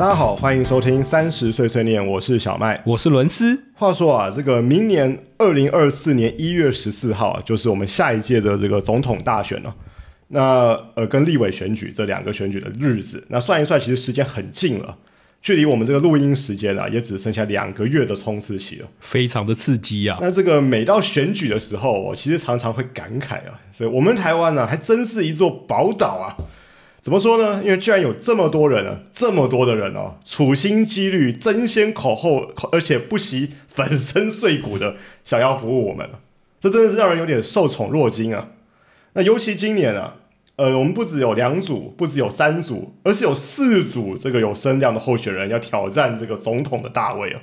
大家好，欢迎收听三十岁碎念，我是小麦。我是伦斯。话说啊，这个明年二零二四年一月十四号啊，就是我们下一届的这个总统大选了。那呃，跟立委选举这两个选举的日子，那算一算，其实时间很近了，距离我们这个录音时间啊，也只剩下两个月的冲刺期了。非常的刺激啊！那这个每到选举的时候，我其实常常会感慨啊，所以我们台湾呢，还真是一座宝岛啊。怎么说呢？因为居然有这么多人啊，这么多的人哦，处心积虑、争先恐后，而且不惜粉身碎骨的想要服务我们这真的是让人有点受宠若惊啊。那尤其今年啊，呃，我们不只有两组，不只有三组，而是有四组这个有声量的候选人要挑战这个总统的大位啊。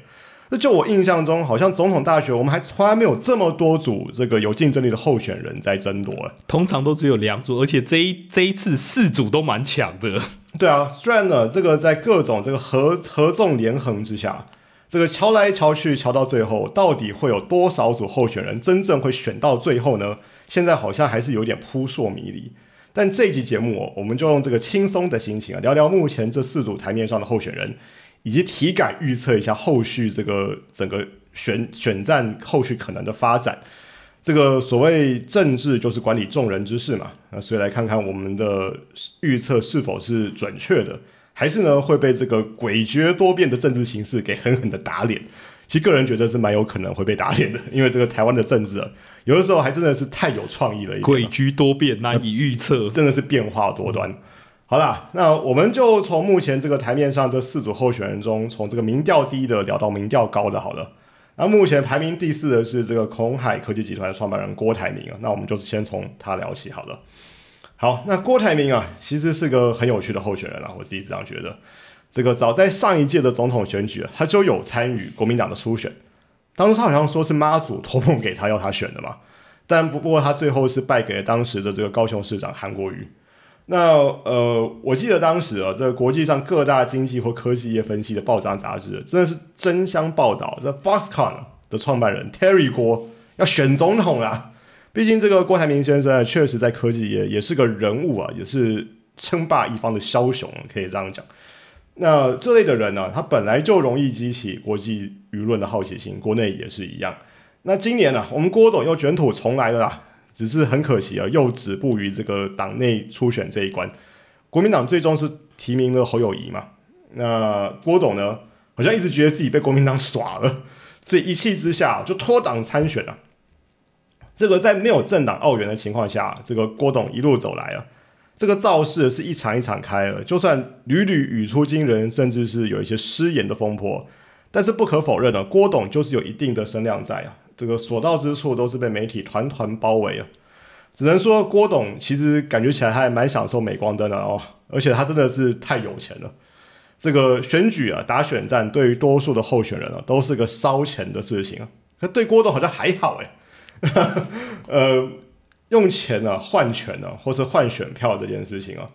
那就我印象中，好像总统大学我们还从来没有这么多组这个有竞争力的候选人在争夺了。通常都只有两组，而且这一这一次四组都蛮强的。对啊，虽然呢，这个在各种这个合合纵连横之下，这个瞧来瞧去瞧到最后，到底会有多少组候选人真正会选到最后呢？现在好像还是有点扑朔迷离。但这集节目，我们就用这个轻松的心情啊，聊聊目前这四组台面上的候选人。以及体感预测一下后续这个整个选选战后续可能的发展，这个所谓政治就是管理众人之事嘛，那所以来看看我们的预测是否是准确的，还是呢会被这个诡谲多变的政治形势给狠狠的打脸？其实个人觉得是蛮有可能会被打脸的，因为这个台湾的政治啊，有的时候还真的是太有创意了，诡谲多变难以预测，真的是变化多端。好啦，那我们就从目前这个台面上这四组候选人中，从这个民调低的聊到民调高的，好了。那目前排名第四的是这个红海科技集团的创办人郭台铭啊，那我们就先从他聊起好了。好，那郭台铭啊，其实是个很有趣的候选人啊，我自己这样觉得。这个早在上一届的总统选举，他就有参与国民党的初选，当初他好像说是妈祖托梦给他要他选的嘛，但不过他最后是败给了当时的这个高雄市长韩国瑜。那呃，我记得当时啊，这国际上各大经济或科技业分析的报章杂志，真的是争相报道这 Foxconn 的创办人 Terry 郭要选总统啦。毕竟这个郭台铭先生确实在科技业也是个人物啊，也是称霸一方的枭雄，可以这样讲。那这类的人呢，他本来就容易激起国际舆论的好奇心，国内也是一样。那今年呢，我们郭董又卷土重来了啦。只是很可惜啊，又止步于这个党内初选这一关。国民党最终是提名了侯友谊嘛？那郭董呢，好像一直觉得自己被国民党耍了，所以一气之下就脱党参选了。这个在没有政党澳元的情况下，这个郭董一路走来啊，这个造势是一场一场开了。就算屡屡语出惊人，甚至是有一些失言的风波，但是不可否认的，郭董就是有一定的声量在啊。这个所到之处都是被媒体团团包围啊！只能说郭董其实感觉起来还蛮享受镁光灯的哦，而且他真的是太有钱了。这个选举啊，打选战对于多数的候选人啊，都是个烧钱的事情啊。可对郭董好像还好诶。呃，用钱呢换权呢，或是换选票这件事情啊，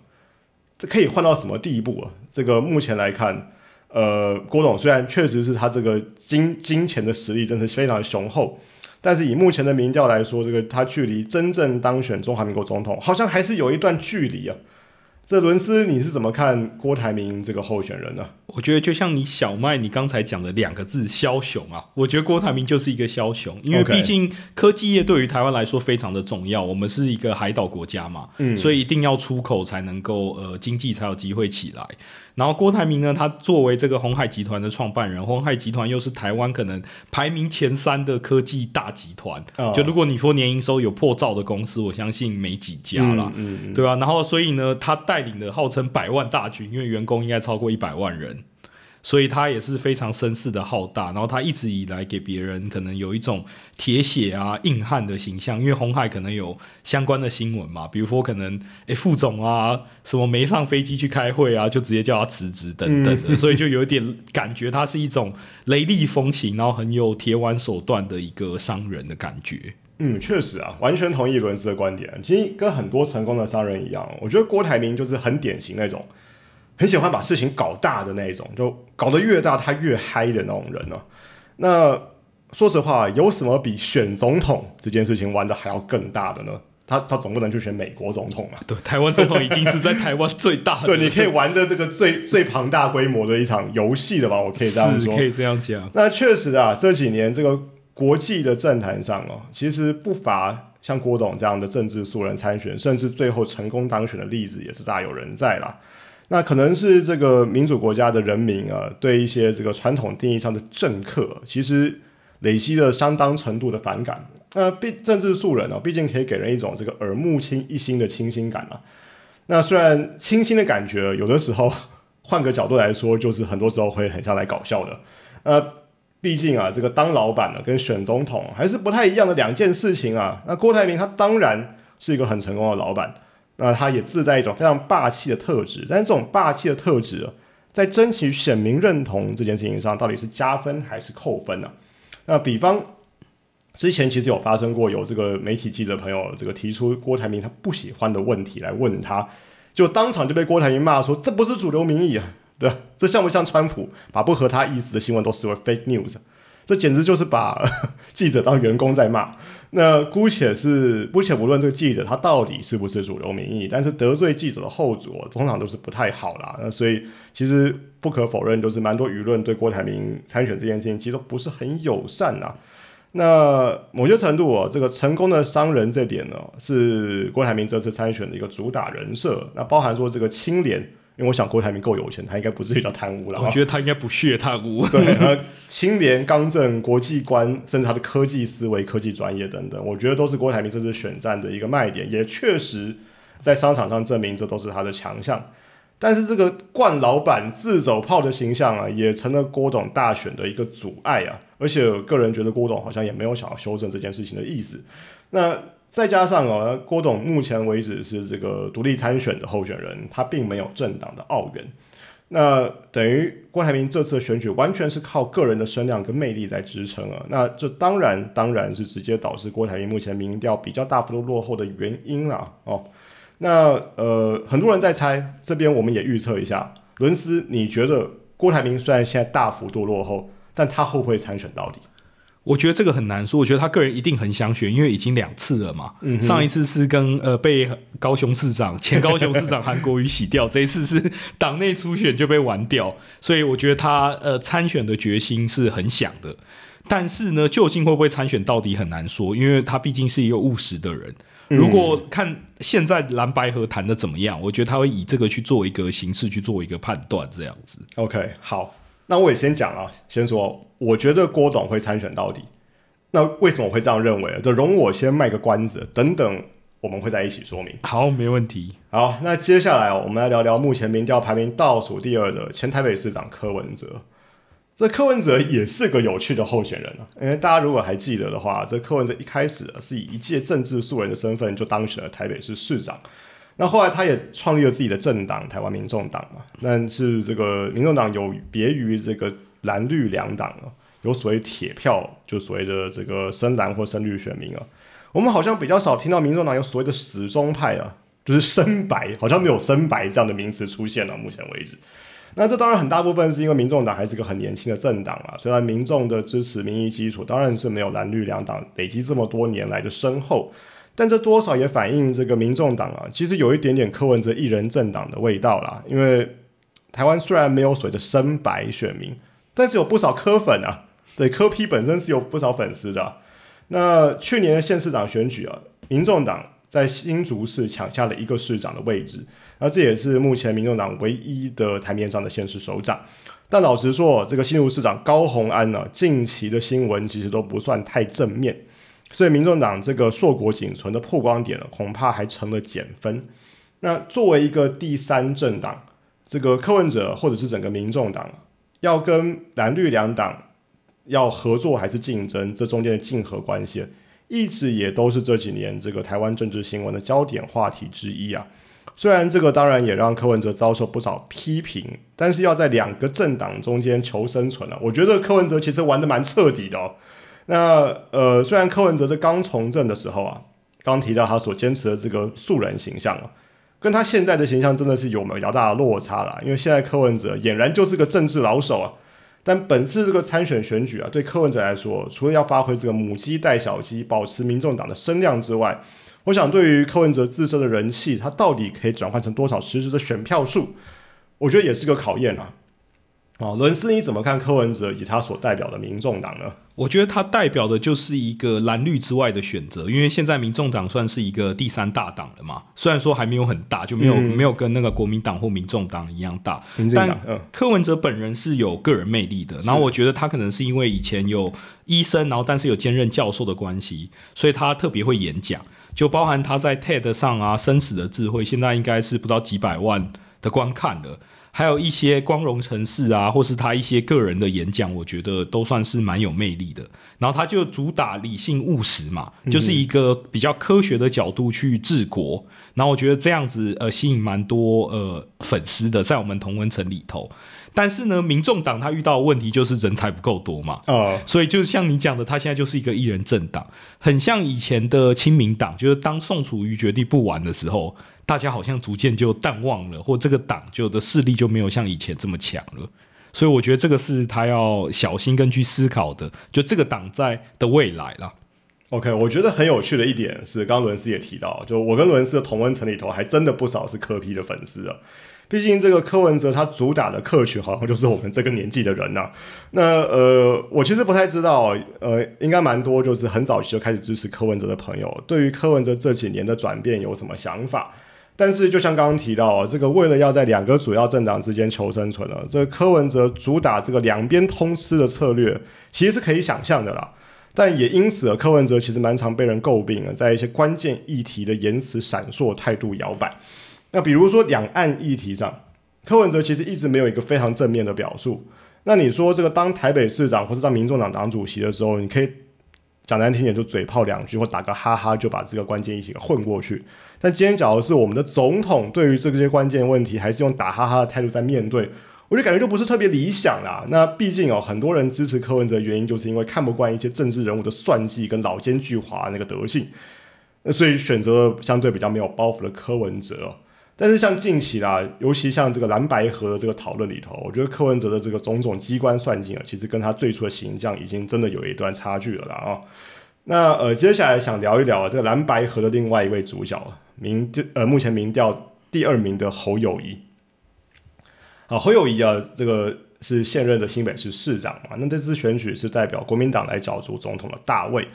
这可以换到什么地步啊？这个目前来看。呃，郭董虽然确实是他这个金金钱的实力真是非常雄厚，但是以目前的民调来说，这个他距离真正当选中华民国总统，好像还是有一段距离啊。这伦斯，你是怎么看郭台铭这个候选人呢？我觉得就像你小麦你刚才讲的两个字“枭雄”啊，我觉得郭台铭就是一个枭雄，因为毕竟科技业对于台湾来说非常的重要，我们是一个海岛国家嘛，嗯，所以一定要出口才能够呃经济才有机会起来。然后郭台铭呢，他作为这个红海集团的创办人，红海集团又是台湾可能排名前三的科技大集团。就如果你说年营收有破兆的公司，我相信没几家了，对吧？然后所以呢，他带领的号称百万大军，因为员工应该超过一百万人。所以他也是非常声势的浩大，然后他一直以来给别人可能有一种铁血啊、硬汉的形象，因为红海可能有相关的新闻嘛，比如说可能诶副总啊什么没上飞机去开会啊，就直接叫他辞职等等的，所以就有点感觉他是一种雷厉风行，然后很有铁腕手段的一个商人的感觉。嗯，确实啊，完全同意伦斯的观点。其实跟很多成功的商人一样，我觉得郭台铭就是很典型那种。很喜欢把事情搞大的那一种，就搞得越大他越嗨的那种人呢。那说实话，有什么比选总统这件事情玩的还要更大的呢？他他总不能去选美国总统嘛？对，台湾总统已经是在台湾最大的，对，你可以玩的这个最最庞大规模的一场游戏了吧？我可以这样说，可以这样讲。那确实啊，这几年这个国际的政坛上哦，其实不乏像郭董这样的政治素人参选，甚至最后成功当选的例子也是大有人在啦。那可能是这个民主国家的人民啊，对一些这个传统定义上的政客，其实累积了相当程度的反感。那毕政治素人哦，毕竟可以给人一种这个耳目清一新的清新感啊。那虽然清新的感觉，有的时候换个角度来说，就是很多时候会很像来搞笑的。呃，毕竟啊，这个当老板呢，跟选总统还是不太一样的两件事情啊。那郭台铭他当然是一个很成功的老板，那他也自带一种非常霸气的特质。但是这种霸气的特质，在争取选民认同这件事情上，到底是加分还是扣分呢？那比方。之前其实有发生过，有这个媒体记者朋友这个提出郭台铭他不喜欢的问题来问他，就当场就被郭台铭骂说这不是主流民意啊，对吧？这像不像川普把不合他意思的新闻都视为 fake news？这简直就是把 记者当员工在骂。那姑且是姑且不论这个记者他到底是不是主流民意，但是得罪记者的后果通常都是不太好啦。那所以其实不可否认，就是蛮多舆论对郭台铭参选这件事情其实都不是很友善啊。那某些程度哦，这个成功的商人这点呢，是郭台铭这次参选的一个主打人设。那包含说这个清廉，因为我想郭台铭够有钱，他应该不至于叫贪污了。我觉得他应该不屑贪污。对，清廉、刚正、国际观，甚至他的科技思维、科技专业等等，我觉得都是郭台铭这次选战的一个卖点，也确实在商场上证明这都是他的强项。但是这个冠老板自走炮的形象啊，也成了郭董大选的一个阻碍啊。而且个人觉得郭董好像也没有想要修正这件事情的意思。那再加上哦，郭董目前为止是这个独立参选的候选人，他并没有政党的澳元。那等于郭台铭这次选举完全是靠个人的声量跟魅力在支撑啊。那这当然当然是直接导致郭台铭目前民调比较大幅度落后的原因啦。哦。那呃，很多人在猜，这边我们也预测一下，伦斯，你觉得郭台铭虽然现在大幅度落后，但他会不会参选到底？我觉得这个很难说。我觉得他个人一定很想选，因为已经两次了嘛。上一次是跟呃被高雄市长前高雄市长韩国瑜洗掉，这一次是 党内初选就被玩掉，所以我觉得他呃参选的决心是很想的。但是呢，究竟会不会参选到底很难说，因为他毕竟是一个务实的人。如果看现在蓝白河谈的怎么样，我觉得他会以这个去做一个形式去做一个判断，这样子。OK，好，那我也先讲啊，先说，我觉得郭董会参选到底。那为什么我会这样认为？就容我先卖个关子，等等我们会在一起说明。好，没问题。好，那接下来我们来聊聊目前民调排名倒数第二的前台北市长柯文哲。这柯文哲也是个有趣的候选人啊，因为大家如果还记得的话，这柯文哲一开始是以一届政治素人的身份就当选了台北市市长，那后来他也创立了自己的政党台湾民众党嘛，但是这个民众党有别于这个蓝绿两党啊，有所谓铁票，就所谓的这个深蓝或深绿选民啊，我们好像比较少听到民众党有所谓的死忠派啊，就是深白，好像没有深白这样的名词出现了，目前为止。那这当然很大部分是因为民众党还是个很年轻的政党啊，虽然民众的支持民意基础当然是没有蓝绿两党累积这么多年来的深厚，但这多少也反映这个民众党啊，其实有一点点柯文哲一人政党的味道啦。因为台湾虽然没有所谓的深白选民，但是有不少柯粉啊，对柯批本身是有不少粉丝的。那去年的县市长选举啊，民众党在新竹市抢下了一个市长的位置。那这也是目前民众党唯一的台面上的县市首长，但老实说，这个新竹市长高鸿安呢，近期的新闻其实都不算太正面，所以民众党这个硕果仅存的曝光点呢，恐怕还成了减分。那作为一个第三政党，这个柯文哲或者是整个民众党要跟蓝绿两党要合作还是竞争，这中间的竞合关系，一直也都是这几年这个台湾政治新闻的焦点话题之一啊。虽然这个当然也让柯文哲遭受不少批评，但是要在两个政党中间求生存了，我觉得柯文哲其实玩的蛮彻底的哦。那呃，虽然柯文哲在刚从政的时候啊，刚提到他所坚持的这个素人形象啊，跟他现在的形象真的是有比较大的落差了。因为现在柯文哲俨然就是个政治老手啊。但本次这个参选选举啊，对柯文哲来说，除了要发挥这个母鸡带小鸡，保持民众党的声量之外，我想对于柯文哲自身的人气，他到底可以转换成多少实质的选票数，我觉得也是个考验啊。哦，伦斯，你怎么看柯文哲以及他所代表的民众党呢？我觉得他代表的就是一个蓝绿之外的选择，因为现在民众党算是一个第三大党了嘛，虽然说还没有很大，就没有没有跟那个国民党或民众党一样大，但柯文哲本人是有个人魅力的。然后我觉得他可能是因为以前有医生，然后但是有兼任教授的关系，所以他特别会演讲，就包含他在 TED 上啊，生死的智慧，现在应该是不到几百万的观看了。还有一些光荣城市啊，或是他一些个人的演讲，我觉得都算是蛮有魅力的。然后他就主打理性务实嘛，就是一个比较科学的角度去治国。然后我觉得这样子呃吸引蛮多呃粉丝的，在我们同文层里头。但是呢，民众党他遇到的问题就是人才不够多嘛，啊，所以就像你讲的，他现在就是一个一人政党，很像以前的亲民党，就是当宋楚瑜决定不玩的时候。大家好像逐渐就淡忘了，或这个党就的势力就没有像以前这么强了，所以我觉得这个是他要小心跟去思考的，就这个党在的未来啦。OK，我觉得很有趣的一点是，刚刚伦斯也提到，就我跟伦斯的同温层里头，还真的不少是科批的粉丝啊。毕竟这个柯文哲他主打的客群好像就是我们这个年纪的人呐。那呃，我其实不太知道，呃，应该蛮多就是很早期就开始支持柯文哲的朋友，对于柯文哲这几年的转变有什么想法？但是，就像刚刚提到，这个为了要在两个主要政党之间求生存了，这柯文哲主打这个两边通吃的策略，其实是可以想象的啦。但也因此，柯文哲其实蛮常被人诟病了，在一些关键议题的言辞闪烁、态度摇摆。那比如说两岸议题上，柯文哲其实一直没有一个非常正面的表述。那你说这个当台北市长或者当民众党党主席的时候，你可以。讲难听点，就嘴炮两句或打个哈哈，就把这个关键议题给混过去。但今天假如是我们的总统，对于这些关键问题，还是用打哈哈的态度在面对，我就感觉就不是特别理想啦。那毕竟哦，很多人支持柯文哲的原因，就是因为看不惯一些政治人物的算计跟老奸巨猾那个德性，那所以选择相对比较没有包袱的柯文哲。但是像近期啦，尤其像这个蓝白河的这个讨论里头，我觉得柯文哲的这个种种机关算尽啊，其实跟他最初的形象已经真的有一段差距了啦啊。那呃，接下来想聊一聊啊这个蓝白河的另外一位主角，民呃目前民调第二名的侯友谊。啊，侯友谊啊，这个是现任的新北市市长嘛，那这次选举是代表国民党来角逐总统的大位。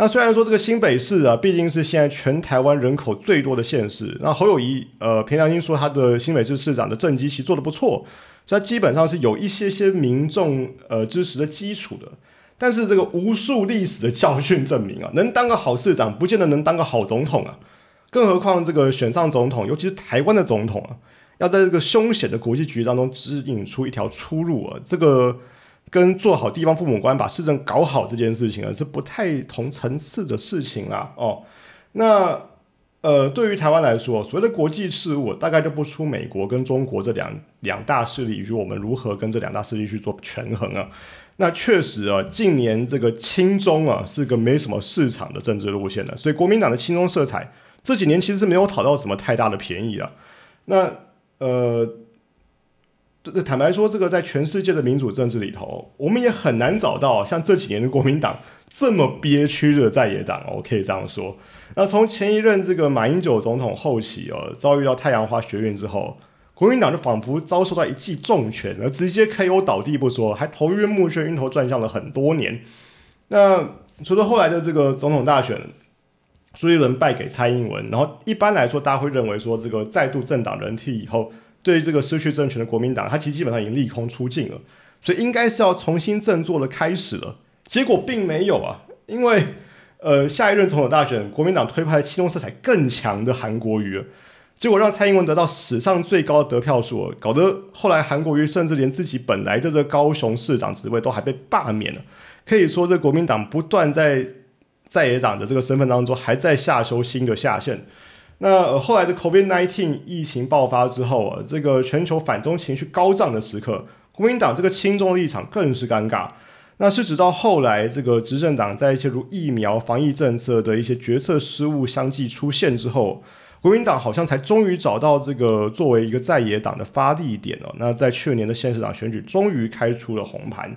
那虽然说这个新北市啊，毕竟是现在全台湾人口最多的县市，那侯友谊呃，凭良心说，他的新北市市长的政绩其实做的不错，所以基本上是有一些些民众呃支持的基础的。但是这个无数历史的教训证明啊，能当个好市长，不见得能当个好总统啊。更何况这个选上总统，尤其是台湾的总统啊，要在这个凶险的国际局当中指引出一条出路啊，这个。跟做好地方父母官、把市政搞好这件事情啊，是不太同层次的事情啦。哦，那呃，对于台湾来说，所谓的国际事务，大概就不出美国跟中国这两两大势力，以及我们如何跟这两大势力去做权衡啊。那确实啊，近年这个亲中啊，是个没什么市场的政治路线的，所以国民党的亲中色彩这几年其实是没有讨到什么太大的便宜啊。那呃。坦白说，这个在全世界的民主政治里头，我们也很难找到像这几年的国民党这么憋屈的在野党。我可以这样说。那从前一任这个马英九总统后期哦，遭遇到太阳花学运之后，国民党就仿佛遭受到一记重拳，而直接 KO 倒地不说，还头晕目眩、晕头转向了很多年。那除了后来的这个总统大选，朱一伦败给蔡英文，然后一般来说，大家会认为说，这个再度政党轮替以后。对这个失去政权的国民党，他其实基本上已经利空出尽了，所以应该是要重新振作的开始了。结果并没有啊，因为呃下一任总统大选，国民党推派其中色彩更强的韩国瑜，结果让蔡英文得到史上最高的得票数，搞得后来韩国瑜甚至连自己本来的这高雄市长职位都还被罢免了。可以说，这国民党不断在在野党的这个身份当中，还在下修新的下限。那后来的 COVID-19 疫情爆发之后啊，这个全球反中情绪高涨的时刻，国民党这个轻中立场更是尴尬。那是直到后来这个执政党在一些如疫苗防疫政策的一些决策失误相继出现之后，国民党好像才终于找到这个作为一个在野党的发力点哦。那在去年的县市长选举，终于开出了红盘。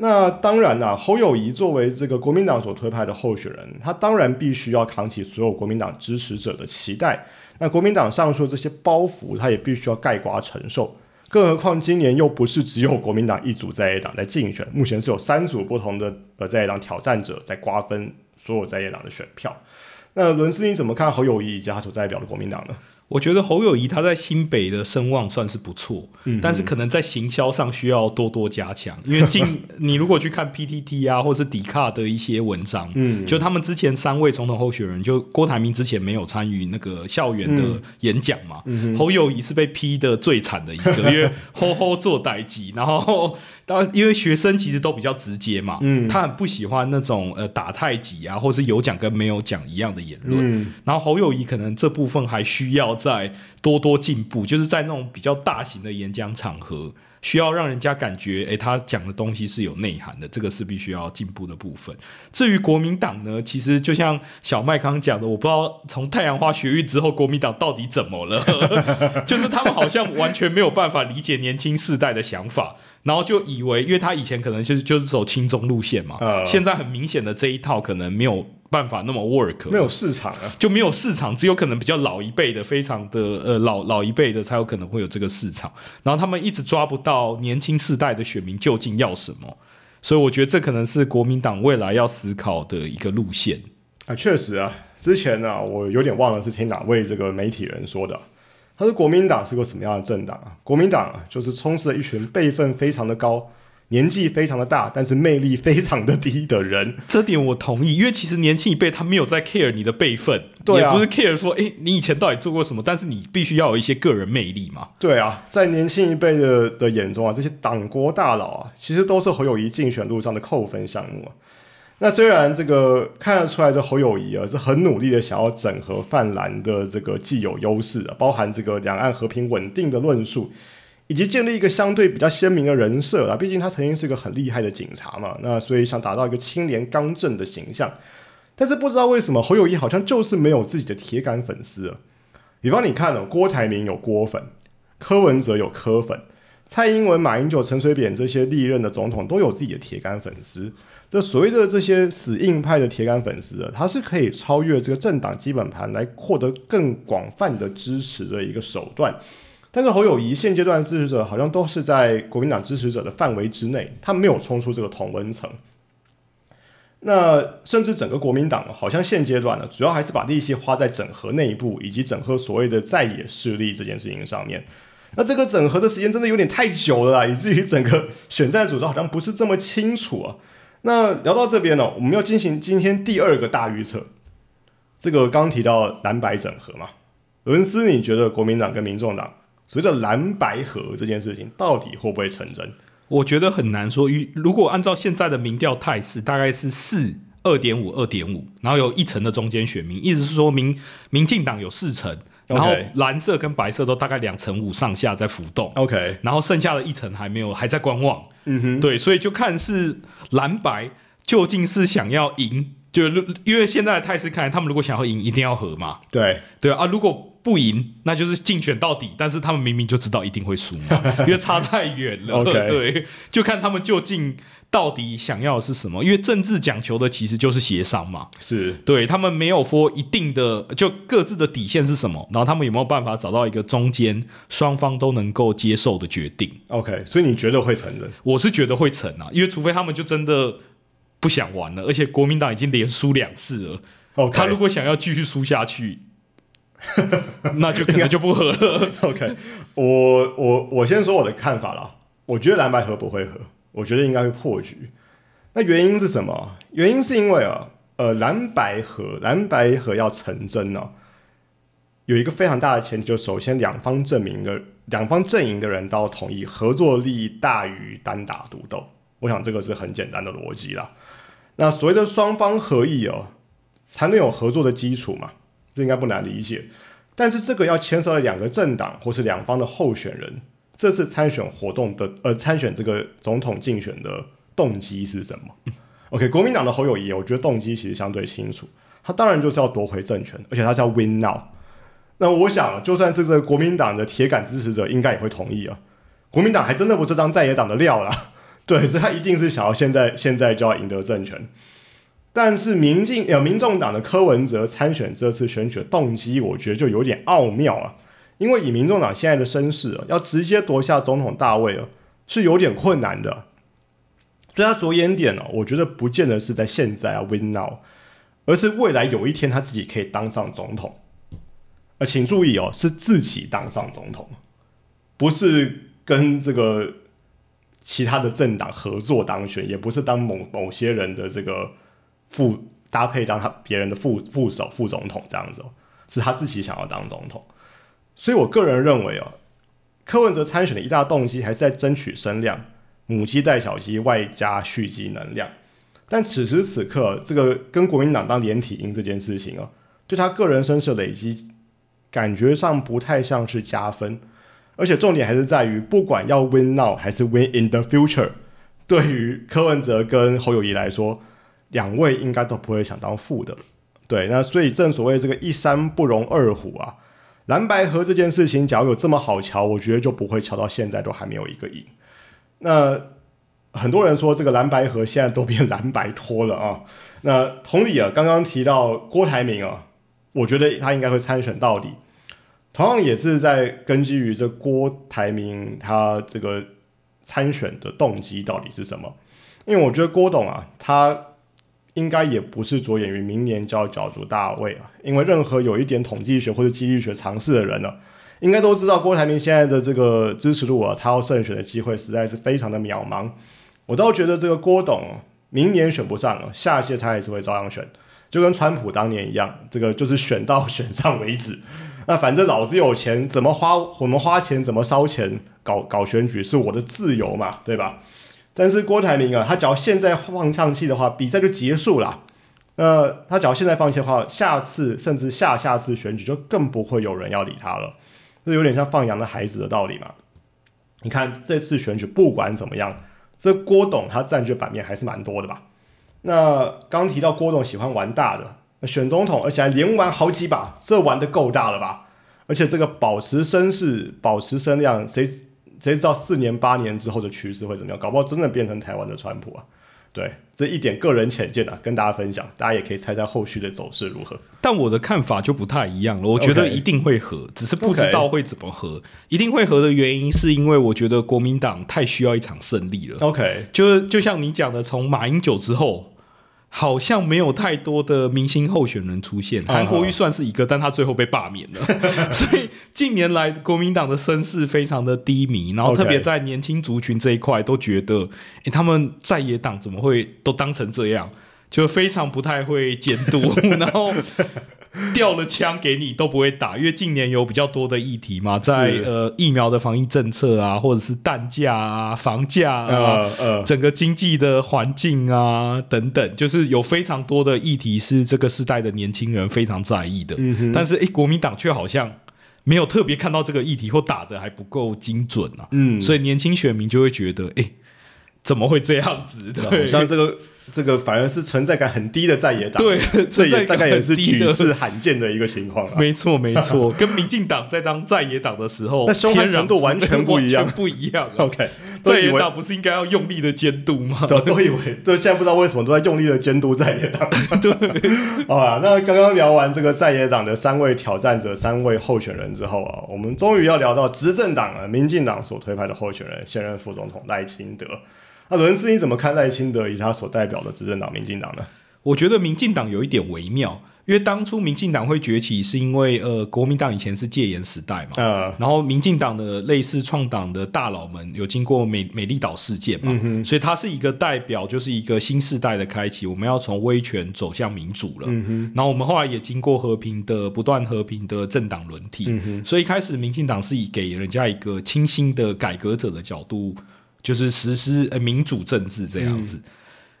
那当然啦，侯友谊作为这个国民党所推派的候选人，他当然必须要扛起所有国民党支持者的期待。那国民党上述这些包袱，他也必须要盖瓜承受。更何况今年又不是只有国民党一组在野党在竞选，目前是有三组不同的呃在野党挑战者在瓜分所有在野党的选票。那伦斯，你怎么看侯友谊以及他所代表的国民党呢？我觉得侯友谊他在新北的声望算是不错，但是可能在行销上需要多多加强。因为近 你如果去看 PTT 啊，或是迪卡的一些文章，嗯，就他们之前三位总统候选人，就郭台铭之前没有参与那个校园的演讲嘛，侯友谊是被批的最惨的一个，因为吼吼做代机，然后当然因为学生其实都比较直接嘛，嗯，他很不喜欢那种呃打太极啊，或是有讲跟没有讲一样的言论，然后侯友谊可能这部分还需要。在多多进步，就是在那种比较大型的演讲场合，需要让人家感觉，诶，他讲的东西是有内涵的，这个是必须要进步的部分。至于国民党呢，其实就像小麦刚讲的，我不知道从太阳花学运之后，国民党到底怎么了，就是他们好像完全没有办法理解年轻世代的想法，然后就以为，因为他以前可能就是就是走轻中路线嘛，现在很明显的这一套可能没有。办法那么 work 没有市场啊，就没有市场，只有可能比较老一辈的，非常的呃老老一辈的才有可能会有这个市场，然后他们一直抓不到年轻世代的选民究竟要什么，所以我觉得这可能是国民党未来要思考的一个路线啊。确实啊，之前呢，我有点忘了是听哪位这个媒体人说的，他说国民党是个什么样的政党啊？国民党啊，就是充斥了一群辈分非常的高。年纪非常的大，但是魅力非常的低的人，这点我同意。因为其实年轻一辈他没有在 care 你的辈分，也不是 care 说，哎，你以前到底做过什么？但是你必须要有一些个人魅力嘛。对啊，在年轻一辈的的眼中啊，这些党国大佬啊，其实都是侯友谊竞选路上的扣分项目啊。那虽然这个看得出来，这侯友谊啊是很努力的想要整合泛蓝的这个既有优势啊，包含这个两岸和平稳定的论述。以及建立一个相对比较鲜明的人设啊，毕竟他曾经是个很厉害的警察嘛，那所以想打造一个清廉刚正的形象。但是不知道为什么侯友谊好像就是没有自己的铁杆粉丝。比方你看了郭台铭有郭粉，柯文哲有柯粉，蔡英文、马英九、陈水扁这些历任的总统都有自己的铁杆粉丝。这所谓的这些死硬派的铁杆粉丝啊，他是可以超越这个政党基本盘来获得更广泛的支持的一个手段。但是侯友谊现阶段的支持者好像都是在国民党支持者的范围之内，他没有冲出这个同温层。那甚至整个国民党好像现阶段呢，主要还是把力气花在整合内部以及整合所谓的在野势力这件事情上面。那这个整合的时间真的有点太久了，啦，以至于整个选战组织好像不是这么清楚啊。那聊到这边呢，我们要进行今天第二个大预测。这个刚提到蓝白整合嘛，伦斯，你觉得国民党跟民众党？所谓的蓝白合这件事情到底会不会成真？我觉得很难说。与如果按照现在的民调态势，大概是四二点五二点五，然后有一层的中间选民，意思是说民民进党有四成，然后蓝色跟白色都大概两成五上下在浮动。OK，然后剩下的一层还没有还在观望。嗯哼，对，所以就看是蓝白究竟是想要赢，就因为现在的态势看来，他们如果想要赢，一定要和嘛。对对啊，如果。不赢，那就是竞选到底。但是他们明明就知道一定会输嘛，因为差太远了。对，就看他们究竟到底想要的是什么。因为政治讲求的其实就是协商嘛。是对他们没有说一定的，就各自的底线是什么，然后他们有没有办法找到一个中间双方都能够接受的决定？OK，所以你觉得会承认？我是觉得会成啊，因为除非他们就真的不想玩了，而且国民党已经连输两次了。哦，他如果想要继续输下去。那就可能就不合了。OK，我我我先说我的看法啦。我觉得蓝白合不会合，我觉得应该会破局。那原因是什么？原因是因为啊，呃，蓝白合蓝白合要成真呢，有一个非常大的前提，就首先两方证明的两方阵营的人都要同意合作利益大于单打独斗。我想这个是很简单的逻辑啦。那所谓的双方合意哦，才能有合作的基础嘛。这应该不难理解，但是这个要牵涉了两个政党或是两方的候选人，这次参选活动的呃参选这个总统竞选的动机是什么？OK，国民党的侯友谊，我觉得动机其实相对清楚，他当然就是要夺回政权，而且他是要 win now。那我想，就算是这个国民党的铁杆支持者，应该也会同意啊。国民党还真的不是当在野党的料啦。对，所以他一定是想要现在现在就要赢得政权。但是民进呃民众党的柯文哲参选这次选举的动机，我觉得就有点奥妙啊。因为以民众党现在的声势啊，要直接夺下总统大位啊，是有点困难的。所以他着眼点呢，我觉得不见得是在现在啊 win now，而是未来有一天他自己可以当上总统。呃，请注意哦，是自己当上总统，不是跟这个其他的政党合作当选，也不是当某某些人的这个。副搭配当他别人的副副手副总统这样子哦，是他自己想要当总统，所以我个人认为哦，柯文哲参选的一大动机还是在争取声量，母鸡带小鸡外加蓄积能量。但此时此刻，这个跟国民党当连体婴这件事情哦，对他个人声势累积，感觉上不太像是加分，而且重点还是在于，不管要 win now 还是 win in the future，对于柯文哲跟侯友谊来说。两位应该都不会想当副的，对，那所以正所谓这个一山不容二虎啊，蓝白河这件事情，假如有这么好瞧，我觉得就不会瞧到现在都还没有一个赢。那很多人说这个蓝白河现在都变蓝白拖了啊。那同理啊，刚刚提到郭台铭啊，我觉得他应该会参选到底，同样也是在根基于这郭台铭他这个参选的动机到底是什么？因为我觉得郭董啊，他。应该也不是着眼于明年就要角逐大位啊，因为任何有一点统计学或者经济学常识的人呢，应该都知道郭台铭现在的这个支持度啊，他要胜选的机会实在是非常的渺茫。我倒觉得这个郭董明年选不上了，下届他还是会照样选，就跟川普当年一样，这个就是选到选上为止。那反正老子有钱，怎么花我们花钱怎么烧钱搞搞选举是我的自由嘛，对吧？但是郭台铭啊，他只要现在放上气的话，比赛就结束了。呃，他只要现在放弃的话，下次甚至下下次选举就更不会有人要理他了。这有点像放羊的孩子的道理嘛。你看这次选举不管怎么样，这郭董他占据版面还是蛮多的吧？那刚提到郭董喜欢玩大的，选总统而且还连玩好几把，这玩的够大了吧？而且这个保持声势、保持声量，谁？谁知道四年八年之后的趋势会怎么样？搞不好真的变成台湾的川普啊！对，这一点个人浅见啊，跟大家分享，大家也可以猜猜后续的走势如何。但我的看法就不太一样了，我觉得一定会和，只是不知道会怎么和。一定会合的原因是因为我觉得国民党太需要一场胜利了。OK，就是就像你讲的，从马英九之后。好像没有太多的明星候选人出现，韩国瑜算是一个，但他最后被罢免了。所以近年来国民党的声势非常的低迷，然后特别在年轻族群这一块，都觉得，哎，他们在野党怎么会都当成这样，就非常不太会监督，然后。掉了枪给你都不会打，因为近年有比较多的议题嘛，在呃疫苗的防疫政策啊，或者是蛋价啊、房价啊、整个经济的环境啊等等，就是有非常多的议题是这个时代的年轻人非常在意的。但是诶，国民党却好像没有特别看到这个议题，或打的还不够精准啊。嗯，所以年轻选民就会觉得，哎，怎么会这样子？对，像这个。这个反而是存在感很低的在野党，对，这也大概也是举世罕见的一个情况。没错，没错，跟民进党在当在野党的时候，那凶悍程度 完全不一样，不一样。OK，在野党不是应该要用力的监督吗？都都以为，都现在不知道为什么都在用力的监督在野党。对，好吧，那刚刚聊完这个在野党的三位挑战者、三位候选人之后啊，我们终于要聊到执政党了，民进党所推派的候选人，现任副总统赖清德。那伦斯，你怎么看赖清德以他所代表的执政党民进党呢？我觉得民进党有一点微妙，因为当初民进党会崛起，是因为呃国民党以前是戒严时代嘛，呃，然后民进党的类似创党的大佬们有经过美美丽岛事件嘛，所以它是一个代表，就是一个新时代的开启，我们要从威权走向民主了。嗯然后我们后来也经过和平的不断和平的政党轮替，所以开始民进党是以给人家一个清新的改革者的角度。就是实施呃民主政治这样子，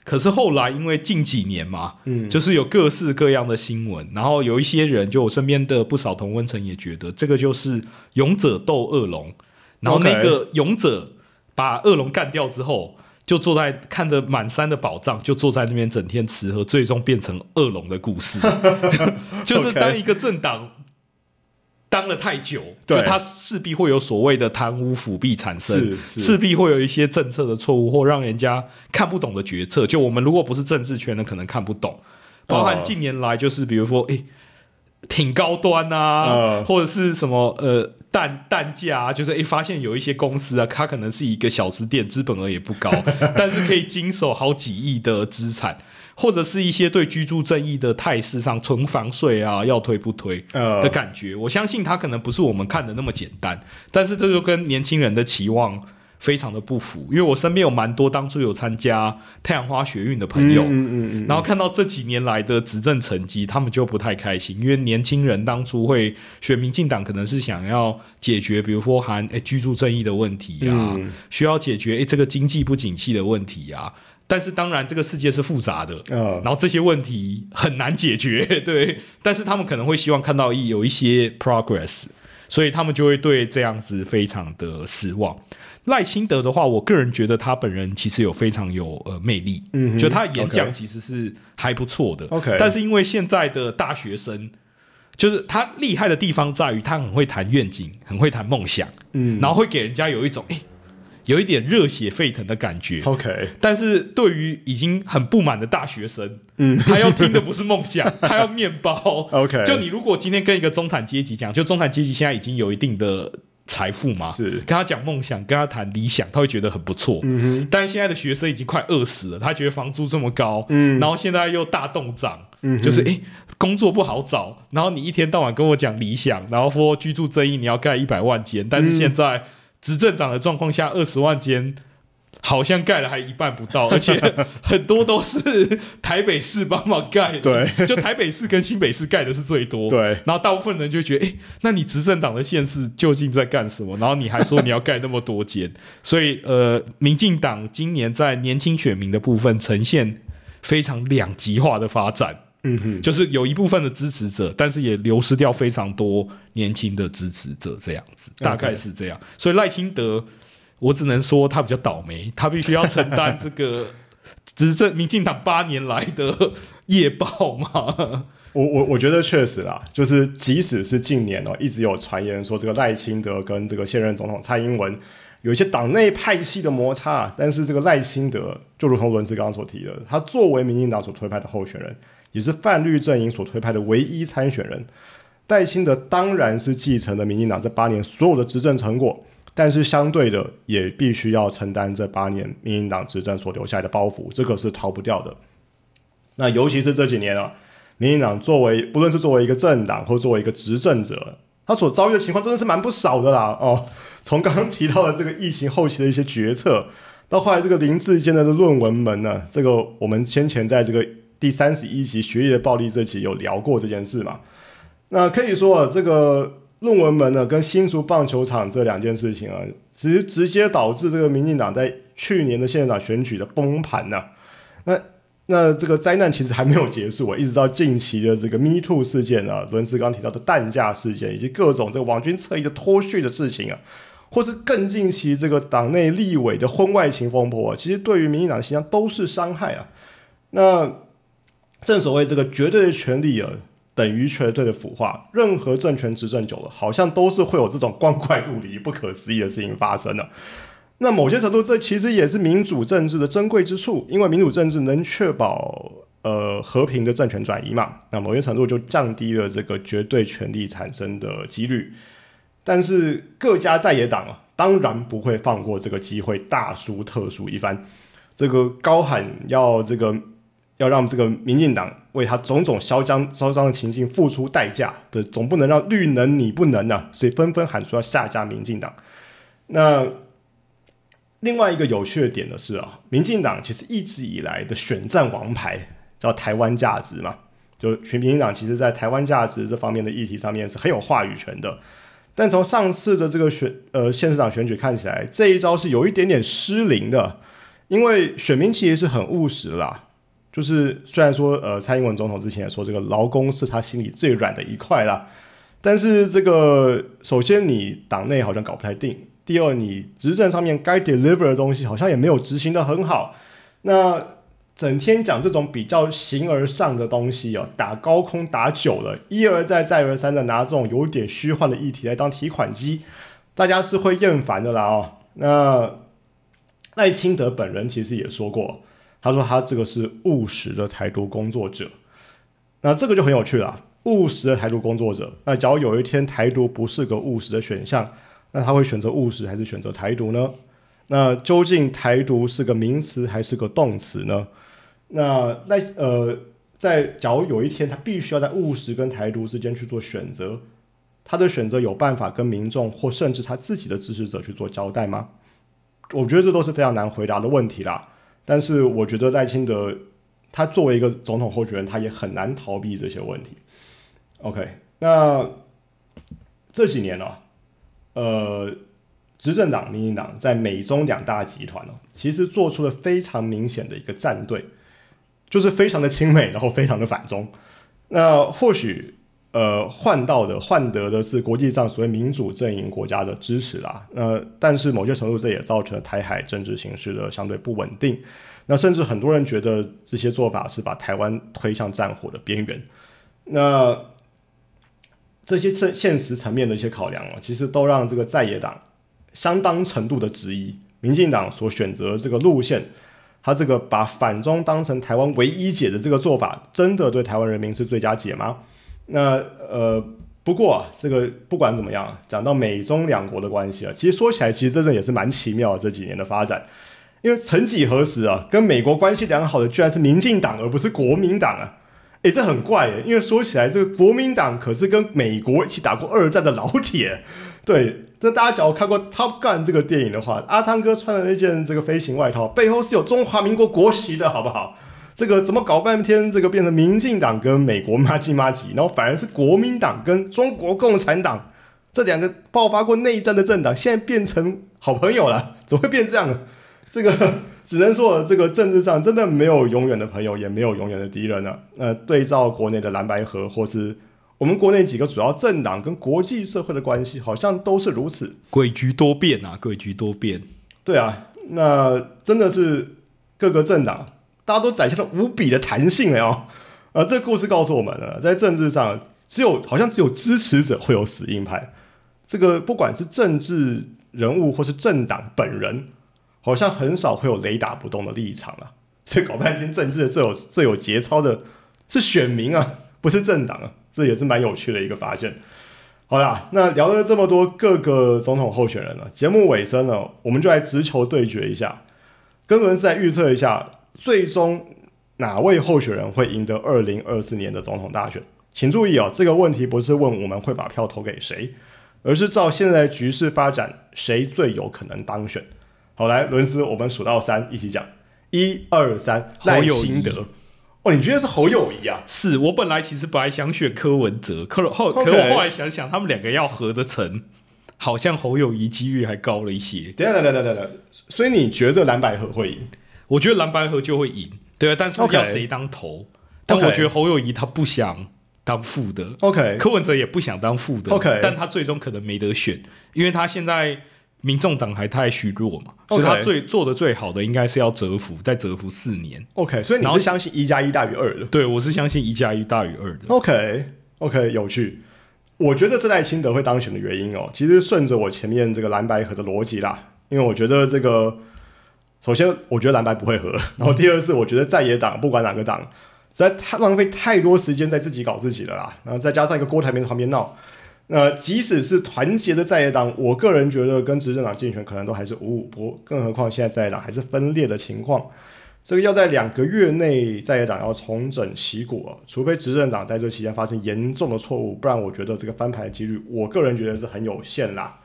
可是后来因为近几年嘛，嗯，就是有各式各样的新闻，然后有一些人，就我身边的不少同温层也觉得这个就是勇者斗恶龙，然后那个勇者把恶龙干掉之后，就坐在看着满山的宝藏，就坐在那边整天吃喝，最终变成恶龙的故事，就是当一个政党。当了太久，就他势必会有所谓的贪污腐弊产生，势必会有一些政策的错误或让人家看不懂的决策。就我们如果不是政治圈的，可能看不懂。包含近年来，就是比如说，哎，挺高端啊，或者是什么呃，蛋蛋价啊，就是哎，发现有一些公司啊，它可能是一个小吃店，资本额也不高，但是可以经手好几亿的资产。或者是一些对居住正义的态势上，存房税啊，要推不推的感觉，我相信他可能不是我们看的那么简单，但是这就跟年轻人的期望非常的不符。因为我身边有蛮多当初有参加太阳花学运的朋友，嗯嗯嗯，然后看到这几年来的执政成绩，他们就不太开心，因为年轻人当初会选民进党，可能是想要解决，比如说含诶居住正义的问题啊，需要解决诶这个经济不景气的问题啊。但是当然，这个世界是复杂的，然后这些问题很难解决，对。但是他们可能会希望看到一有一些 progress，所以他们就会对这样子非常的失望。赖清德的话，我个人觉得他本人其实有非常有呃魅力，嗯，就他演讲其实是还不错的，OK。但是因为现在的大学生，就是他厉害的地方在于他很会谈愿景，很会谈梦想，嗯，然后会给人家有一种哎。有一点热血沸腾的感觉，OK。但是对于已经很不满的大学生，嗯，他要听的不是梦想，他要面包，OK。就你如果今天跟一个中产阶级讲，就中产阶级现在已经有一定的财富嘛，是跟他讲梦想，跟他谈理想，他会觉得很不错。嗯哼。但是现在的学生已经快饿死了，他觉得房租这么高，嗯，然后现在又大动涨，嗯，就是哎，工作不好找，然后你一天到晚跟我讲理想，然后说居住正义你要盖一百万间，但是现在。执政党的状况下，二十万间好像盖了还一半不到，而且很多都是台北市帮忙盖的。对，就台北市跟新北市盖的是最多。对，然后大部分人就觉得，哎，那你执政党的县市究竟在干什么？然后你还说你要盖那么多间，所以呃，民进党今年在年轻选民的部分呈现非常两极化的发展。嗯哼，就是有一部分的支持者，但是也流失掉非常多年轻的支持者，这样子大概是这样。所以赖清德，我只能说他比较倒霉，他必须要承担这个 执政民进党八年来的夜报嘛。我我我觉得确实啦，就是即使是近年哦，一直有传言说这个赖清德跟这个现任总统蔡英文有一些党内派系的摩擦，但是这个赖清德就如同伦斯刚刚所提的，他作为民进党所推派的候选人。也是泛绿阵营所推派的唯一参选人，戴清德当然是继承了民进党这八年所有的执政成果，但是相对的也必须要承担这八年民进党执政所留下来的包袱，这个是逃不掉的。那尤其是这几年啊，民进党作为不论是作为一个政党或作为一个执政者，他所遭遇的情况真的是蛮不少的啦。哦，从刚刚提到的这个疫情后期的一些决策，到后来这个林志坚的论文门呢，这个我们先前在这个。第三十一集学业的暴力这期有聊过这件事嘛？那可以说啊，这个论文门呢跟新竹棒球场这两件事情啊，其实直接导致这个民进党在去年的县长选举的崩盘呐。那那这个灾难其实还没有结束啊，一直到近期的这个 Me Too 事件啊，伦斯刚提到的弹架事件，以及各种这个网军侧翼的脱序的事情啊，或是更近期这个党内立委的婚外情风波啊，其实对于民进党的形象都是伤害啊。那正所谓这个绝对的权力啊，等于绝对的腐化。任何政权执政久了，好像都是会有这种光怪陆离、不可思议的事情发生的。那某些程度，这其实也是民主政治的珍贵之处，因为民主政治能确保呃和平的政权转移嘛。那某些程度就降低了这个绝对权力产生的几率。但是各家在野党啊，当然不会放过这个机会，大书特书一番，这个高喊要这个。要让这个民进党为他种种嚣张嚣张的情境付出代价的，总不能让绿能你不能呢？所以纷纷喊出要下架民进党。那另外一个有趣的点的是啊，民进党其实一直以来的选战王牌叫台湾价值嘛，就全民进党其实在台湾价值这方面的议题上面是很有话语权的。但从上次的这个选呃县市长选举看起来，这一招是有一点点失灵的，因为选民其实是很务实啦。就是虽然说，呃，蔡英文总统之前也说这个劳工是他心里最软的一块啦，但是这个首先你党内好像搞不太定，第二你执政上面该 deliver 的东西好像也没有执行的很好。那整天讲这种比较形而上的东西哦，打高空打久了，一而再再而三的拿这种有点虚幻的议题来当提款机，大家是会厌烦的啦哦。那赖清德本人其实也说过，他说他这个是务实的台独工作者，那这个就很有趣了。务实的台独工作者，那假如有一天台独不是个务实的选项，那他会选择务实还是选择台独呢？那究竟台独是个名词还是个动词呢？那那呃，在假如有一天他必须要在务实跟台独之间去做选择，他的选择有办法跟民众或甚至他自己的支持者去做交代吗？我觉得这都是非常难回答的问题啦。但是我觉得赖清德他作为一个总统候选人，他也很难逃避这些问题。OK，那这几年呢，呃，执政党民进党在美中两大集团呢，其实做出了非常明显的一个站队，就是非常的亲美，然后非常的反中。那或许呃换到的换得的是国际上所谓民主阵营国家的支持啦。那但是某些程度这也造成了台海政治形势的相对不稳定。那甚至很多人觉得这些做法是把台湾推向战火的边缘。那这些现现实层面的一些考量啊，其实都让这个在野党相当程度的质疑民进党所选择这个路线，他这个把反中当成台湾唯一解的这个做法，真的对台湾人民是最佳解吗？那呃，不过啊，这个不管怎么样，讲到美中两国的关系啊，其实说起来，其实真正也是蛮奇妙的这几年的发展，因为曾几何时啊，跟美国关系良好的居然是民进党，而不是国民党啊。诶，这很怪诶，因为说起来，这个国民党可是跟美国一起打过二战的老铁。对，这大家只要看过《Top Gun》这个电影的话，阿汤哥穿的那件这个飞行外套背后是有中华民国国旗的，好不好？这个怎么搞半天，这个变成民进党跟美国妈鸡妈鸡，然后反而是国民党跟中国共产党这两个爆发过内战的政党，现在变成好朋友了？怎么会变这样呢？这个。只能说，这个政治上真的没有永远的朋友，也没有永远的敌人了。那对照国内的蓝白河，或是我们国内几个主要政党跟国际社会的关系，好像都是如此。诡局多变啊，诡局多变。对啊，那真的是各个政党，大家都展现了无比的弹性了哦。呃，这故事告诉我们呢，在政治上，只有好像只有支持者会有死硬派。这个不管是政治人物或是政党本人。好像很少会有雷打不动的立场了，所以搞半天政治最有最有节操的是选民啊，不是政党啊，这也是蛮有趣的一个发现。好啦，那聊了这么多各个总统候选人了，节目尾声呢，我们就来直球对决一下，跟伦斯来预测一下，最终哪位候选人会赢得二零二四年的总统大选？请注意哦，这个问题不是问我们会把票投给谁，而是照现在局势发展，谁最有可能当选？好，来伦斯，我们数到三，一起讲，一二三，赖清德。哦，你觉得是侯友谊啊？是我本来其实本来想选柯文哲，可后可我后来想想，他们两个要合得成，好像侯友谊几率还高了一些。等等等等等等，所以你觉得蓝白合会赢？我觉得蓝白合就会赢，对啊，但是要谁当头？但我觉得侯友谊他不想当副的，OK，柯文哲也不想当副的，OK，但他最终可能没得选，因为他现在。民众党还太虚弱嘛，所以他最做的最好的应该是要蛰伏，再蛰伏四年。OK，所以你是相信一加一大于二的？对，我是相信一加一大于二的。OK，OK，有趣。我觉得是赖清德会当选的原因哦，其实顺着我前面这个蓝白合的逻辑啦，因为我觉得这个，首先我觉得蓝白不会合，然后第二是我觉得在野党不管哪个党，实在太浪费太多时间在自己搞自己了啦，然后再加上一个郭台铭在旁边闹。那即使是团结的在野党，我个人觉得跟执政党竞选可能都还是五五波，更何况现在在野党还是分裂的情况，这个要在两个月内在野党要重整旗鼓啊，除非执政党在这期间发生严重的错误，不然我觉得这个翻盘的几率，我个人觉得是很有限啦。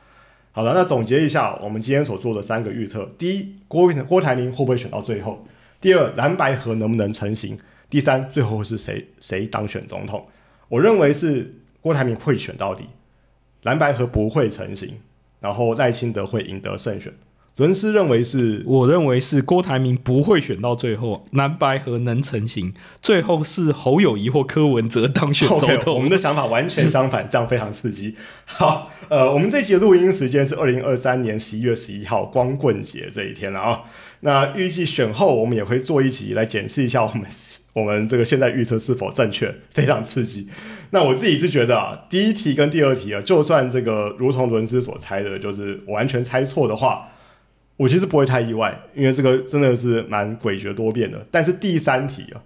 好了，那总结一下我们今天所做的三个预测：第一，郭郭台铭会不会选到最后？第二，蓝白河能不能成型？第三，最后是谁谁当选总统？我认为是。郭台铭会选到底，蓝白河不会成型，然后赖清德会赢得胜选。伦斯认为是，我认为是郭台铭不会选到最后，蓝白河能成型，最后是侯友谊或柯文哲当选总统。我们的想法完全相反，这样非常刺激。好，呃，我们这期的录音时间是二零二三年十一月十一号光棍节这一天了啊。那预计选后，我们也会做一集来检视一下我们 我们这个现在预测是否正确，非常刺激。那我自己是觉得啊，第一题跟第二题啊，就算这个如同伦斯所猜的，就是完全猜错的话，我其实不会太意外，因为这个真的是蛮诡谲多变的。但是第三题啊，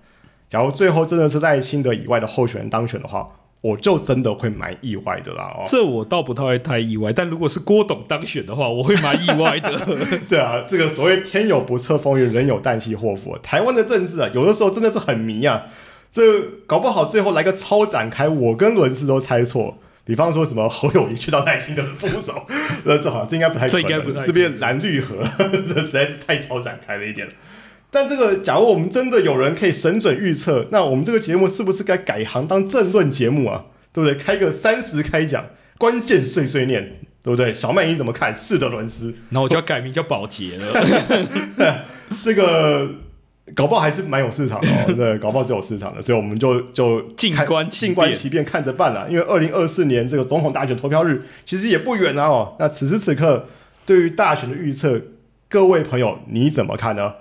假如最后真的是赖清德以外的候选人当选的话，我就真的会蛮意外的啦。哦，这我倒不太会太意外，但如果是郭董当选的话，我会蛮意外的。对啊，这个所谓天有不测风云，人有旦夕祸福。台湾的政治啊，有的时候真的是很迷啊。这搞不好最后来个超展开，我跟伦斯都猜错。比方说什么侯友谊去到耐心的副手，那，这好像这应该不太可能。这边蓝绿河，这实在是太超展开了一点。但这个，假如我们真的有人可以神准预测，那我们这个节目是不是该改行当政论节目啊？对不对？开个三十开讲，关键碎碎念，对不对？小麦你怎么看？是的，伦斯，那我就要改名叫保洁了。这个。搞不好还是蛮有市场的，哦，对，搞不好是有市场的，所以我们就就静观静观其变，看着办了。因为二零二四年这个总统大选投票日其实也不远了哦。那此时此刻，对于大选的预测，各位朋友你怎么看呢？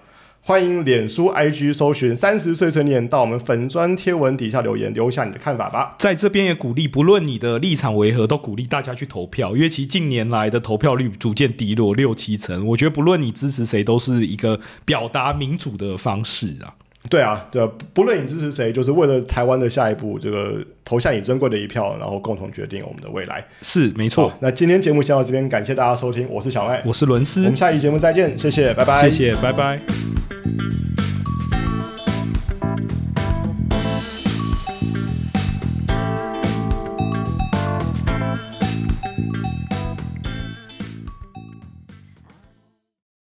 欢迎脸书 IG 搜寻三十岁碎念，到我们粉砖贴文底下留言，留下你的看法吧。在这边也鼓励，不论你的立场为何，都鼓励大家去投票，因为其近年来的投票率逐渐低落六七成。我觉得不论你支持谁，都是一个表达民主的方式啊。对啊，对啊，不论你支持谁，就是为了台湾的下一步，这个投下你珍贵的一票，然后共同决定我们的未来。是没错。那今天节目先到这边，感谢大家收听，我是小艾，我是伦斯，我们下期节目再见，谢谢，拜拜，谢谢，拜拜。